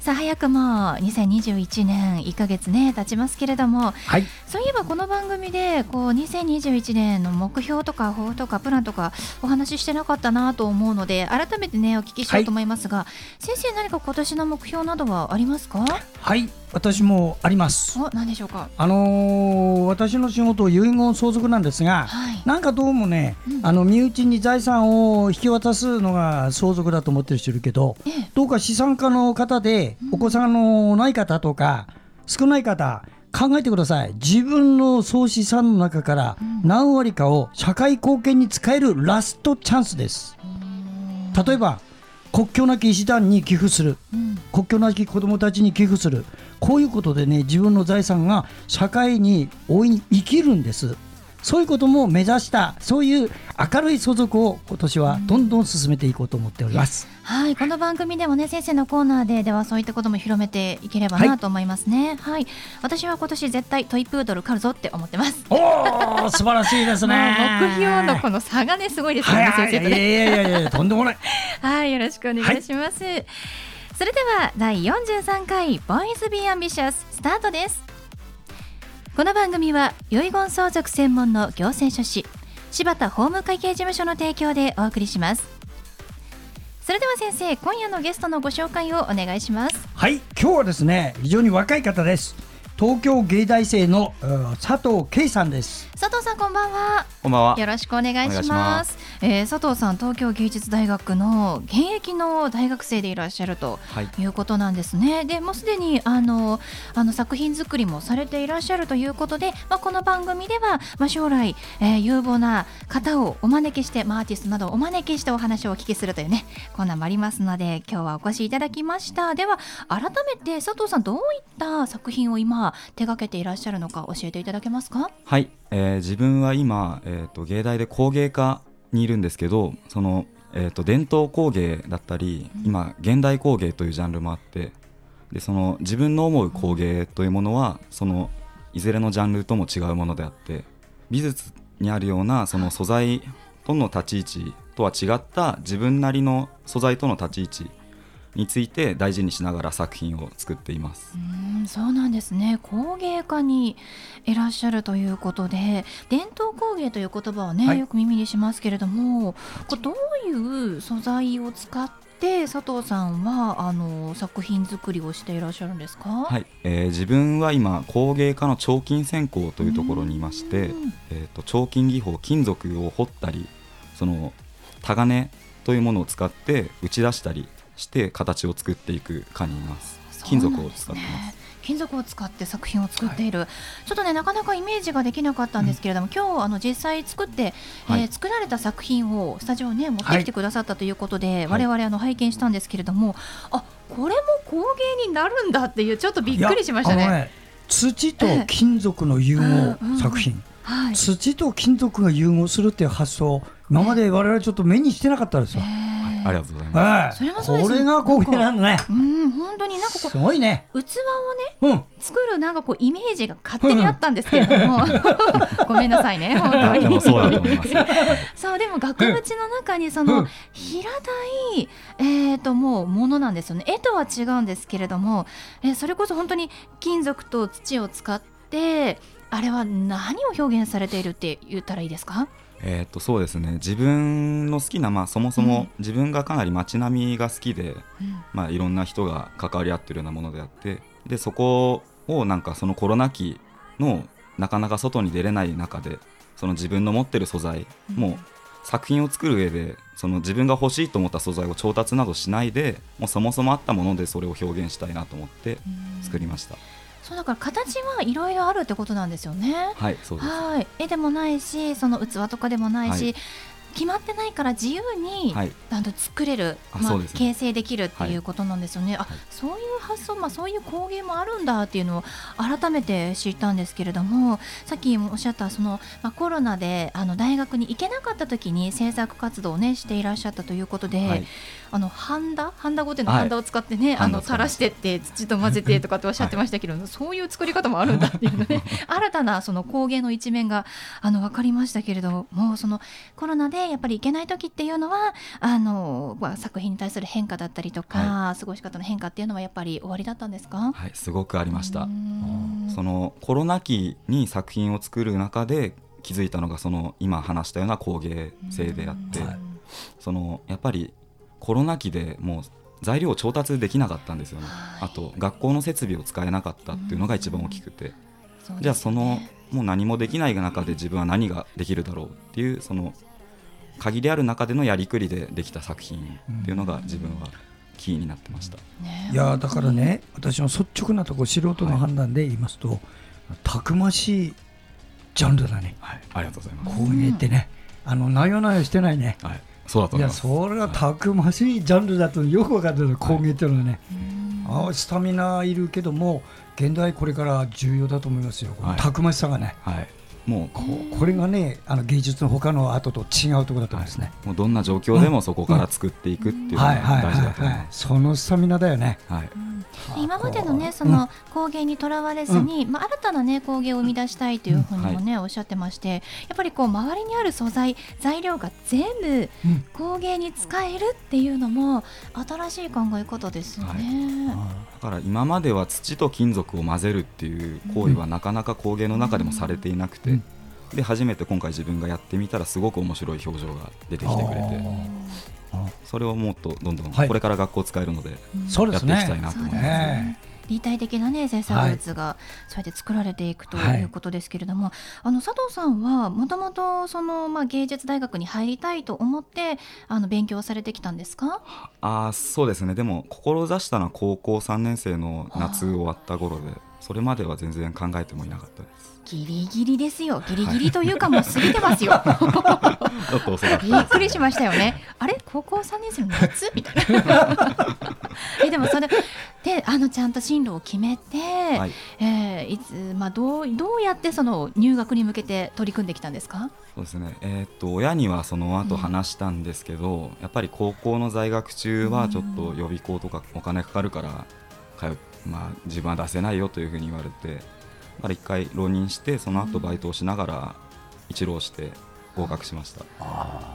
さあ早くも2021年1ヶ月ね経ちますけれども、はい、そういえばこの番組でこう2021年の目標とか抱負とかプランとかお話ししてなかったなと思うので改めてねお聞きしようと思いますが、はい、先生何か今年の目標などはありますか？はい。私もあります。お、何でしょうか？あのー、私の仕事遺言相続なんですが、はい、なんかどうもね、うん、あの身内に財産を引き渡すのが相続だと思ってる人いるけど、ええ、どうか資産家の方で、お子さんのない方とか少ない方。考えてください。自分の総資産の中から何割かを社会貢献に使えるラストチャンスです。例えば国境なき医師団に寄付する、うん、国境なき子どもたちに寄付する。こういうことでね自分の財産が社会に大いに生きるんですそういうことも目指したそういう明るい相続を今年はどんどん進めていこうと思っております、うん、はいこの番組でもね先生のコーナーでではそういったことも広めていければなと思いますね、はい、はい、私は今年絶対トイプードル狩るぞって思ってます。おお素晴らしいですね。目標のこの差がねすごいですよね、はい、先生とね。いやいやいやとんでもない。はいよろしくお願いします、はい、それでは第43回ボーイズビーアンビシャススタートですこの番組は遺言相続専門の行政書士柴田法務会計事務所の提供でお送りします。それでは先生今夜のゲストのご紹介をお願いします。はい今日はですね非常に若い方です。東京芸大生の佐藤圭さんです。佐藤さんこんばんは。こんばんは。よろしくお願いします。えー、佐藤さん東京芸術大学の現役の大学生でいらっしゃるとい。うことなんですね、はい、でもうすでにあのあの作品作りもされていらっしゃるということで、まあ、この番組では、まあ、将来、えー、有望な方をお招きして、まあ、アーティストなどをお招きしてお話をお聞きするというねコーナーもありますので今日はお越しいただきました。では改めて佐藤さんどういった作品を今手掛けていらっしゃるのか教えていただけますか？はい、えー、自分は今、えーと芸大で工芸家にいるんですけどその、えーと、伝統工芸だったり今現代工芸というジャンルもあってでその自分の思う工芸というものはそのいずれのジャンルとも違うものであって美術にあるようなその素材との立ち位置とは違った自分なりの素材との立ち位置について大事にしながら作品を作っています。うんそうなんですね。工芸家にいらっしゃるということで伝統工芸という言葉はね、はい、よく耳にしますけれどもこれどういう素材を使って佐藤さんはあの作品作りをしていらっしゃるんですか、はい。えー、自分は今工芸家の彫金専攻というところにいまして、えーと、彫金技法金属を彫ったりそのタガネというものを使って打ち出したりして形を作っていく科にいます。金属を使ってます。金属を使って作品を作っている、はい、ちょっとねなかなかイメージができなかったんですけれども、うん、今日あの実際作って、はい、えー、作られた作品をスタジオね持ってきてくださったということで、はい、我々あの拝見したんですけれども、あこれも工芸になるんだっていうちょっとびっくりしましたね。ね土と金属の融合作品、はい、土と金属が融合するっていう発想今まで我々ちょっと目にしてなかったですよ。え。ーありがとうございます。それもそうこれが工芸なのね。うん、本当になんかこう、すごいね。器をね、作るなんかこうイメージが勝手にあったんですけれども、ごめんなさいね、本当に。でもそうだと思います。そう、でも額縁の中にその平たい、えっともうものなんですよね。絵とは違うんですけれども、えそれこそ本当に金属と土を使って、あれは何を表現されているって言ったらいいですか？えー、とそうですね。自分の好きな、まあ、そもそも自分がかなり街並みが好きで、うん、まあ、いろんな人が関わり合ってるようなものであってでそこをなんかそのコロナ期のなかなか外に出れない中でその自分の持ってる素材、うん、もう作品を作る上でその自分が欲しいと思った素材を調達などしないでもうそもそもあったものでそれを表現したいなと思って作りました。そそうだから形はいろいろあるってことなんですよね。はいそうです。はい。絵でもないしその器とかでもないし、はい決まってないから自由に、はい、あの作れる、まあ、ね、形成できるっていうことなんですよね。はい、あそういう発想、まあ、そういう工芸もあるんだっていうのを改めて知ったんですけれどもさっきおっしゃったその、まあ、コロナであの大学に行けなかった時に制作活動を、ね、していらっしゃったということで、はい、あのハンダ？ハンダゴテのハンダを使ってね、あの垂らしてって土と混ぜてとかっておっしゃってましたけど、そういう作り方もあるんだっていうのね。新たなその工芸の一面があの分かりましたけれどもそのコロナでやっぱり行けない時っていうのはあの、まあ、作品に対する変化だったりとか、はい、過ごし方の変化っていうのはやっぱり終わりだったんですか？はいすごくありました。そのコロナ期に作品を作る中で気づいたのがその今話したような工芸性であって、そのやっぱりコロナ期でもう材料を調達できなかったんですよね、はい、あと学校の設備を使えなかったっていうのが一番大きくて、じゃあそのもう何もできない中で自分は何ができるだろうっていうその限りある中でのやりくりでできた作品っていうのが自分はキーになってました、いやだからね私の率直なところ素人の判断で言いますと、はい、たくましいジャンルだね、はい、ありがとうございます。工芸ってね。あのなよなよしてないね、はい、そうだと思います。いやそれはたくましいジャンルだとよく分かってる。工芸っていうのはね、はい、あスタミナいるけども現代これから重要だと思いますよ、はい、たくましさがね、はい、もうここれがねあの芸術の他の後と違うところだと思いますね、もうどんな状況でもそこから作っていくっていうのが大事だと思います、そのスタミナだよね、はい、今までのねその工芸にとらわれずに、まあ、新たなね工芸を生み出したいというふうにもね、おっしゃってましてやっぱりこう周りにある素材材料が全部工芸に使えるっていうのも新しい考え方ですよね、だから今までは土と金属を混ぜるっていう行為はなかなか工芸の中でもされていなくて、で初めて今回自分がやってみたらすごく面白い表情が出てきてくれてそれをもっとどんどんこれから学校使えるのでやっていきたいなと思います。ね立体的なね生産物がそうやって作られていくということですけれども、はい、あの佐藤さんはもともとそのまあ芸術大学に入りたいと思ってあの勉強されてきたんですか？あそうですね。でも志したのは高校3年生の夏終わった頃で、それまでは全然考えてもいなかったです。ギリギリですよ。ギリギリというかもう過ぎてますよ。びっくりしましたよね。あれ？高校3年生の夏？みたいな。えでもそれであのちゃんと進路を決めて、はい、えー、いつまあどうどうやってその入学に向けて取り組んできたんですか？そうですね。えー、っと親にはその後話したんですけど、うん、やっぱり高校の在学中はちょっと予備校とかお金かかるから通まあ自分は出せないよというふうに言われてから1回浪人してその後バイトをしながら一浪して合格しました。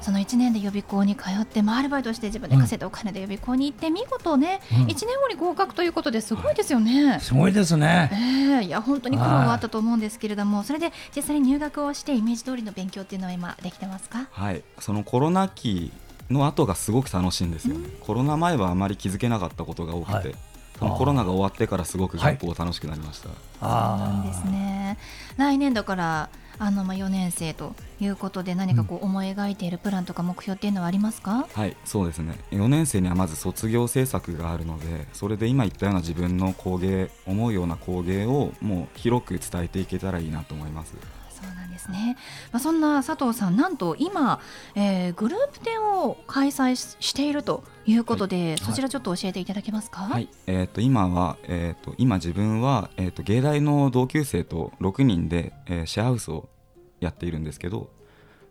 その1年で予備校に通って、まあ、アルバイトして自分で稼いだお金で予備校に行って見事ね、うん、1年後に合格ということですごいですよね、はい、すごいですね、えー、いや本当に苦労があったと思うんですけれどもそれで実際に入学をしてイメージ通りの勉強っていうのは今できてますか？はい。そのコロナ期の後がすごく楽しいんですよね、うん、コロナ前はあまり気づけなかったことが多くて、はいコロナが終わってからすごく学校楽しくなりました。はい、あなんですね。来年度からあのまあ4年生ということで何かこう思い描いているプランとか目標っていうのはありますか、うん、はいそうですね4年生にはまず卒業制作があるのでそれで今言ったような自分の工芸思うような工芸をもう広く伝えていけたらいいなと思います。ですね、まあ、そんな佐藤さん、なんと今、えー、グループ展を開催しているということで、はい、そちらちょっと教えていただけますか、はい、えーと、今は、えーと、今自分は、えーと、芸大の同級生と6人で、えー、シェアハウスをやっているんですけど、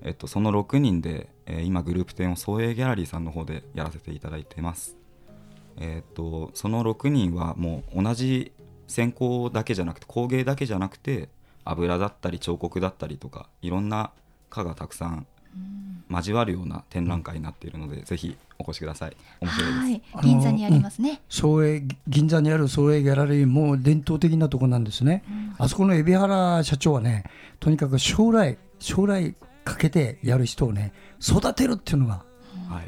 えー、とその6人で、えー、今グループ展を創営ギャラリーさんの方でやらせていただいています。えー、とその6人はもう同じ専攻だけじゃなくて工芸だけじゃなくて油だったり彫刻だったりとかいろんな科がたくさん交わるような展覧会になっているので、うん、ぜひお越しください。面白いです。銀座にありますね、総営銀座にある総営ギャラリーも伝統的なところなんですね、うん、あそこの海老原社長はねとにかく将来将来かけてやる人をね育てるっていうのが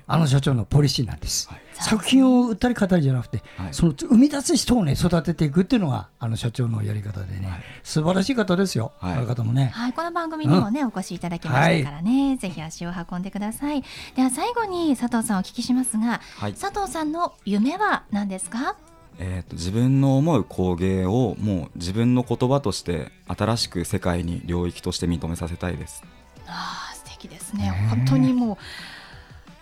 あの社長のポリシーなんです、はい、作品を売ったり語りじゃなくて、はい、その生み出す人をね育てていくっていうのがあの社長のやり方でね、はい、素晴らしい方ですよ、はい、あの方もね、はい、この番組にもね、うん、お越しいただきましたからね、ぜひ足を運んでください。では最後に佐藤さんお聞きしますが、佐藤さんの夢は何ですか？えーと、自分の思う工芸をもう自分の言葉として新しく世界に領域として認めさせたいです。あ素敵ですね。本当にもう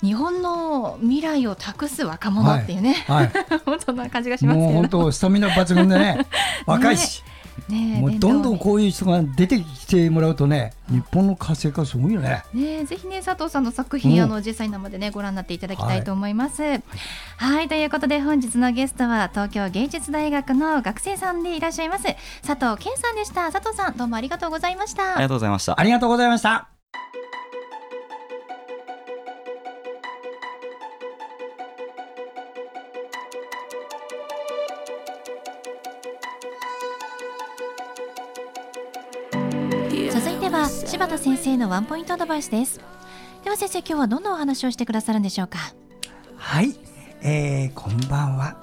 日本の未来を託す若者っていうね、はいはい、本当な感じがしますけど本当スタミナ抜群でね 若いし、ね、もうどんどんこういう人が出てきてもらうとね、日本の活性化すごいよね。ねぜひね佐藤さんの作品、うん、あの実際生でねご覧になっていただきたいと思います。はい、はい、ということで本日のゲストは東京芸術大学の学生さんでいらっしゃいます佐藤健さんでした。佐藤さんどうもありがとうございました。ありがとうございました。ありがとうございました。柴田先生のワンポイントアドバイスです。では先生今日はどんなお話をしてくださるんでしょうか？はい、えー、こんばんは。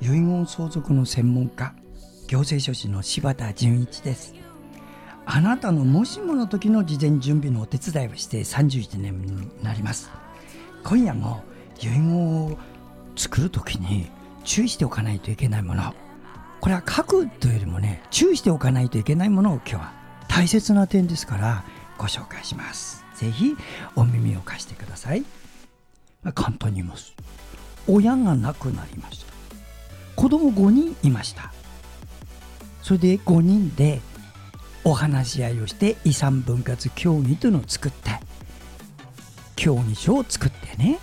遺言相続の専門家行政書士の柴田純一です。あなたのもしもの時の事前準備のお手伝いをして31年になります。今夜も遺言を作る時に注意しておかないといけないもの。これは書くというよりもね注意しておかないといけないものを今日は大切な点ですからご紹介します。ぜひお耳を貸してください、まあ、簡単に言います。親が亡くなりました。子供5人いました。それで5人でお話し合いをして遺産分割協議というのを作って協議書を作ってね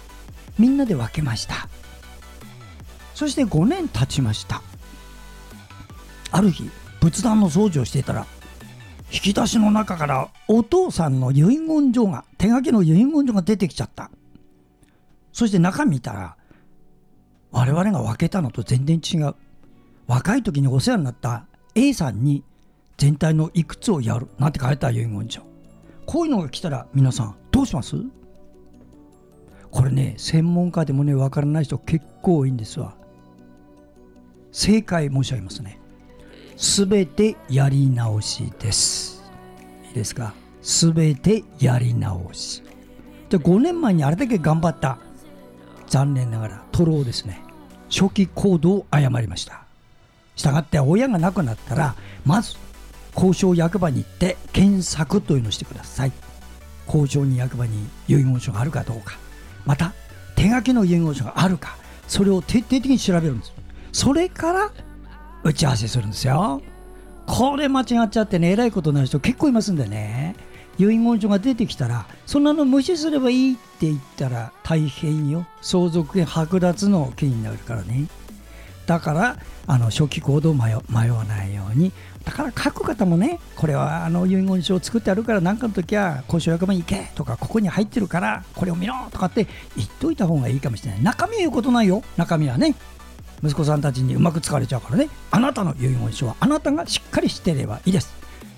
みんなで分けました。そして5年経ちました。ある日仏壇の掃除をしていたら引き出しの中からお父さんの遺言状が手書きの遺言状が出てきちゃった。そして中見たら我々が分けたのと全然違う。若い時にお世話になった A さんに全体のいくつをやるなんて書いた遺言状。こういうのが来たら皆さんどうします？これね専門家でもね分からない人結構多いんですわ。正解申し上げますね。すべてやり直しです。いいですか？すべてやり直し。で、5年前にあれだけ頑張った。残念ながら、トローですね。初期行動を誤りました。したがって親が亡くなったら、まず、交渉役場に行って検索というのをしてください。交渉に役場に遺言書があるかどうか。また、手書きの遺言書があるか。それを徹底的に調べるんです。それから打ち合わせするんですよ。これ間違っちゃってね、えらいことになる人結構いますんでね。遺言書が出てきたら、そんなの無視すればいいって言ったら大変よ。相続権剥奪の権になるからね。だから、あの初期行動迷迷わないように。だから書く方もね、これはあの遺言書を作ってあるから何かの時は交渉役場に行けとか、ここに入ってるからこれを見ろとかって言っといた方がいいかもしれない。中身は言うことないよ。中身はね。息子さんたちにうまく使われちゃうからね。あなたの遺言書はあなたがしっかりしていればいいです。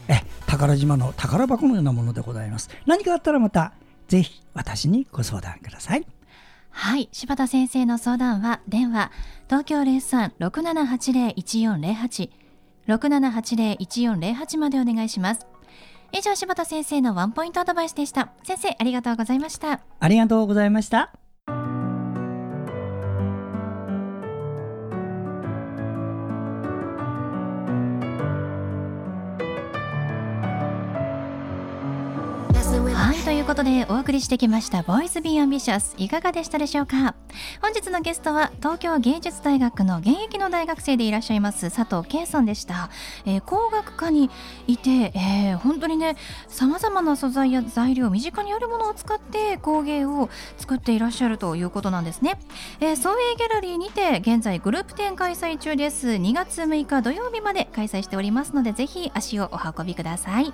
え宝島の宝箱のようなものでございます。何かあったらまたぜひ私にご相談ください。はい。柴田先生の相談は電話東京0367801408 6780-1408までお願いします。以上柴田先生のワンポイントアドバイスでした。先生ありがとうございました。ありがとうございましたということでお送りしてきました「ボーイズ・ビー・アンビシャス」いかがでしたでしょうか？本日のゲストは東京芸術大学の現役の大学生でいらっしゃいます佐藤圭さんでした、えー、工学科にいて、えー、本当にねさまざまな素材や材料身近にあるものを使って工芸を作っていらっしゃるということなんですね、えー、創営ギャラリーにて現在グループ展開催中です。2月6日土曜日まで開催しておりますのでぜひ足をお運びください。